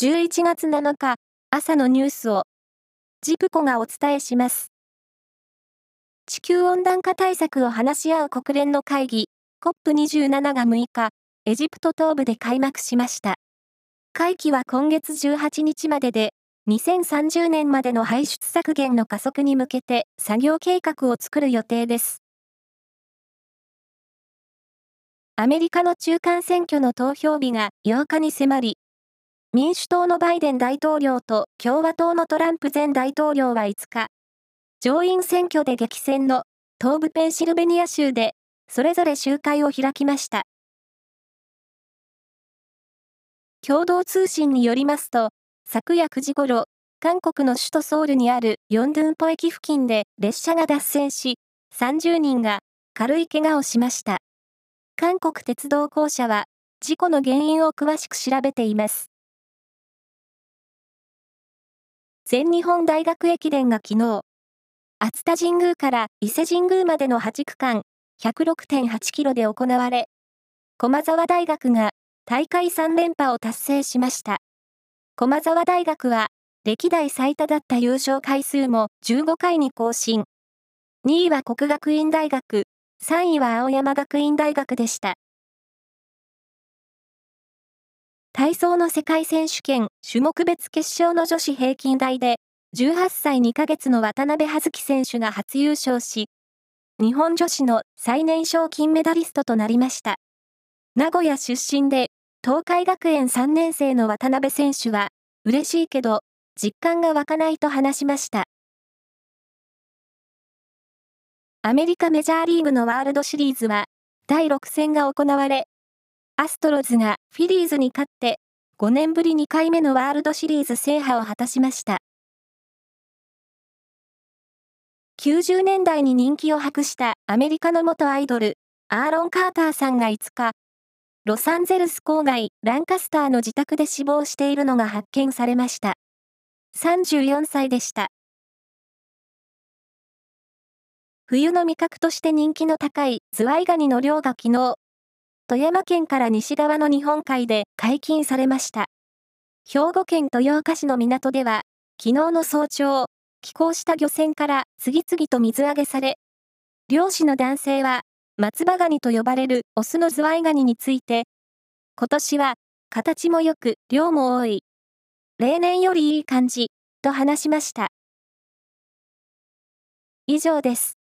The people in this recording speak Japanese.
11月7日朝のニュースをジプコがお伝えします。地球温暖化対策を話し合う国連の会議 COP27 が6日、エジプト東部で開幕しました。会期は今月18日までで、2030年までの排出削減の加速に向けて作業計画を作る予定です。アメリカの中間選挙の投票日が8日に迫り、民主党のバイデン大統領と共和党のトランプ前大統領は5日、上院選挙で激戦の東部ペンシルベニア州でそれぞれ集会を開きました。共同通信によりますと、昨夜9時頃、韓国の首都ソウルにあるヨンドゥンポ駅付近で列車が脱線し、30人が軽い怪我をしました。韓国鉄道公社は、事故の原因を詳しく調べています。全日本大学駅伝が昨日、熱田神宮から伊勢神宮までの8区間、106.8キロで行われ、駒沢大学が大会3連覇を達成しました。駒沢大学は、歴代最多だった優勝回数も15回に更新。2位は国学院大学、3位は青山学院大学でした。体操の世界選手権種目別決勝の女子平均台で、18歳2ヶ月の渡辺葉月選手が初優勝し、日本女子の最年少金メダリストとなりました。名古屋出身で、東海学園3年生の渡辺選手は、嬉しいけど、実感が湧かないと話しました。アメリカメジャーリーグのワールドシリーズは、第6戦が行われ、アストロズがフィリーズに勝って、5年ぶり2回目のワールドシリーズ制覇を果たしました。90年代に人気を博したアメリカの元アイドル、アーロン・カーターさんが5日、ロサンゼルス郊外ランカスターの自宅で死亡しているのが発見されました。34歳でした。冬の味覚として人気の高いズワイガニの漁が昨日、富山県から西側の日本海で解禁されました。兵庫県豊岡市の港では、昨日の早朝、寄港した漁船から次々と水揚げされ、漁師の男性は、松葉ガニと呼ばれるオスのズワイガニについて、今年は形も良く量も多い。例年よりいい感じ、と話しました。以上です。